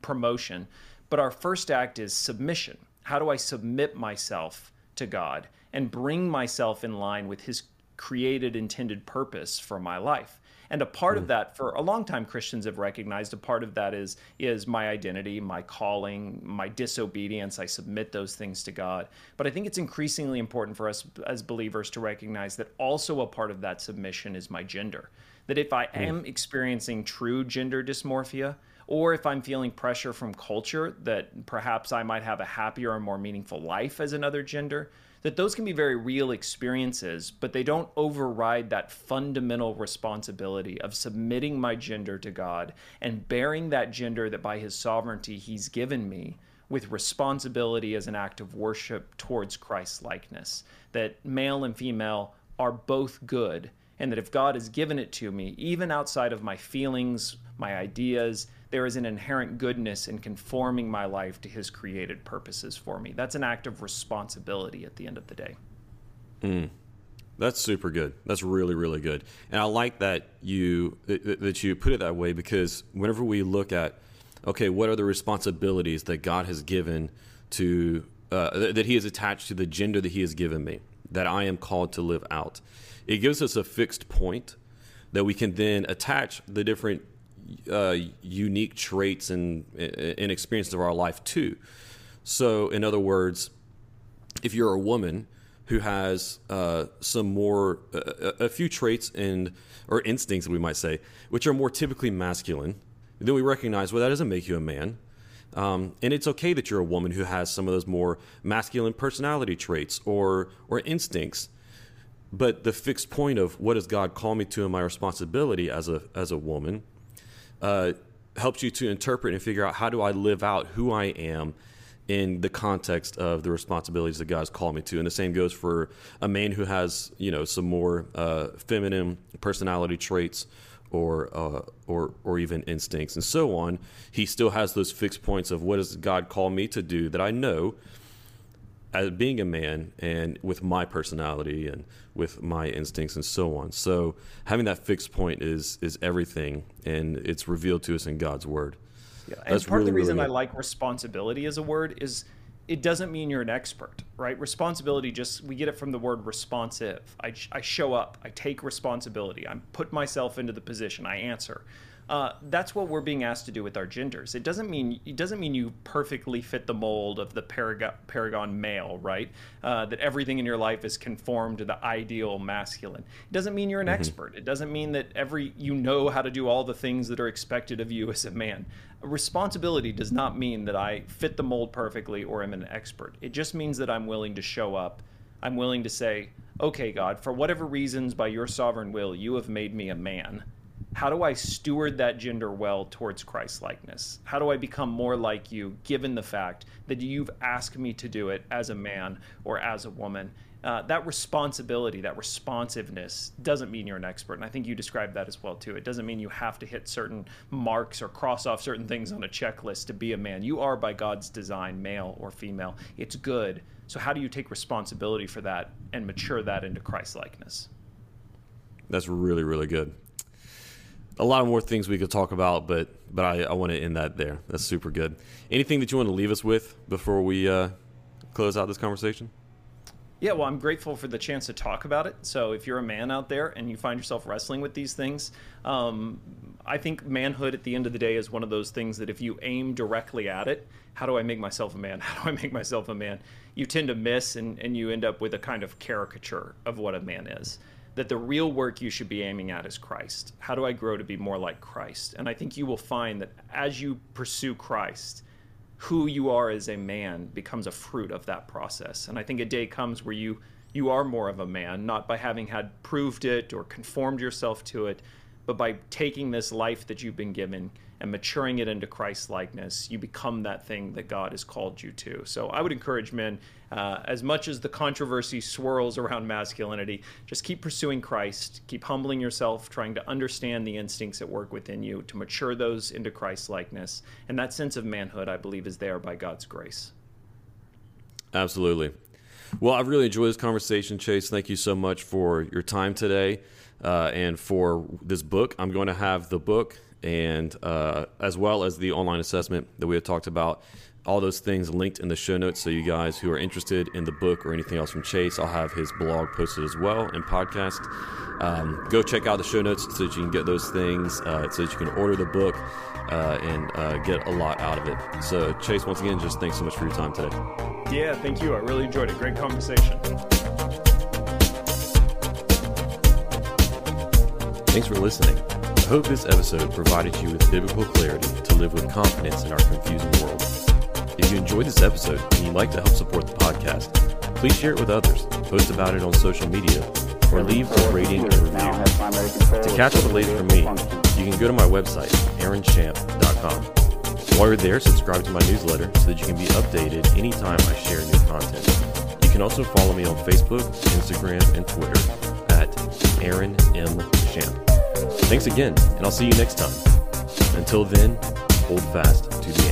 S2: promotion, but our first act is submission. How do I submit myself to God and bring myself in line with His created, intended purpose for my life? And a part of hmm. that, for a long time, Christians have recognized a part of that is is my identity, my calling, my disobedience. I submit those things to God. But I think it's increasingly important for us as believers to recognize that also a part of that submission is my gender. That if I hmm. am experiencing true gender dysmorphia, or if I'm feeling pressure from culture that perhaps I might have a happier or more meaningful life as another gender, that those can be very real experiences, but they don't override that fundamental responsibility of submitting my gender to God and bearing that gender that by His sovereignty He's given me with responsibility as an act of worship towards Christ's likeness. That male and female are both good And that if God has given it to me, even outside of my feelings, my ideas, there is an inherent goodness in conforming my life to his created purposes for me. That's an act of responsibility at the end of the day.
S1: That's super good. That's really really good. And I like that you that you put it that way because whenever we look at okay, what are the responsibilities that God has given to uh, that He has attached to the gender that He has given me that I am called to live out? It gives us a fixed point that we can then attach the different uh, unique traits and and experiences of our life too. So, in other words, if you're a woman who has uh, some more a, a few traits and or instincts we might say which are more typically masculine then we recognize well that doesn't make you a man um, and it's okay that you're a woman who has some of those more masculine personality traits or or instincts but the fixed point of what does god call me to in my responsibility as a as a woman uh, helps you to interpret and figure out how do I live out who I am in the context of the responsibilities that God's called me to. And the same goes for a man who has, you know, some more uh, feminine personality traits or, uh, or, or even instincts and so on. He still has those fixed points of what does God call me to do that I know as being a man and with my personality and with my instincts and so on. So having that fixed point is is everything, and it's revealed to us in God's word.
S2: Yeah, and
S1: That's
S2: part of the reason
S1: really
S2: I like responsibility as a word is it doesn't mean you're an expert, right? Responsibility just we get it from the word responsive. I, I show up, I take responsibility, I put myself into the position, I answer. Uh, that's what we're being asked to do with our genders. It doesn't mean it doesn't mean you perfectly fit the mold of the paragon, paragon male, right? Uh, that everything in your life is conformed to the ideal masculine. It doesn't mean you're an expert. It doesn't mean that every you know how to do all the things that are expected of you as a man. Responsibility does not mean that I fit the mold perfectly or am an expert. It just means that I'm willing to show up. I'm willing to say, "Okay, God, for whatever reasons by your sovereign will, you have made me a man." How do I steward that gender well towards Christ likeness? How do I become more like you, given the fact that you've asked me to do it as a man or as a woman? Uh, that responsibility, that responsiveness doesn't mean you're an expert. And I think you described that as well, too. It doesn't mean you have to hit certain marks or cross off certain things on a checklist to be a man. You are, by God's design, male or female. It's good. So, how do you take responsibility for that and mature that into Christ likeness?
S1: That's really really good. A lot of more things we could talk about, but but I, I want to end that there. That's super good. Anything that you want to leave us with before we uh, close out this conversation?
S2: Yeah, well, I'm grateful for the chance to talk about it. So, if you're a man out there and you find yourself wrestling with these things, um, I think manhood at the end of the day is one of those things that if you aim directly at it, how do I make myself a man? How do I make myself a man? You tend to miss and, and you end up with a kind of caricature of what a man is. That the real work you should be aiming at is Christ. How do I grow to be more like Christ? And I think you will find that as you pursue Christ, who you are as a man becomes a fruit of that process. And I think a day comes where you you are more of a man, not by having had proved it or conformed yourself to it, but by taking this life that you've been given and maturing it into Christ likeness, you become that thing that God has called you to. So I would encourage men, uh, as much as the controversy swirls around masculinity, just keep pursuing Christ, keep humbling yourself, trying to understand the instincts at work within you, to mature those into Christ likeness. And that sense of manhood, I believe, is there by God's grace.
S1: Absolutely. Well, I've really enjoyed this conversation, Chase. Thank you so much for your time today uh, and for this book. I'm going to have the book and uh, as well as the online assessment that we had talked about. All those things linked in the show notes. So, you guys who are interested in the book or anything else from Chase, I'll have his blog posted as well and podcast. Um, go check out the show notes so that you can get those things, uh, so that you can order the book uh, and uh, get a lot out of it. So, Chase, once again, just thanks so much for your time today.
S2: Yeah, thank you. I really enjoyed it. Great conversation.
S1: Thanks for listening. I hope this episode provided you with biblical clarity to live with confidence in our confusing world. If you enjoyed this episode and you'd like to help support the podcast, please share it with others, post about it on social media, or leave a rating or review. To catch up the latest from me, you can go to my website, aaronchamp.com. While you're there, subscribe to my newsletter so that you can be updated anytime I share new content. You can also follow me on Facebook, Instagram, and Twitter at Aaron M. champ. Thanks again, and I'll see you next time. Until then, hold fast to the.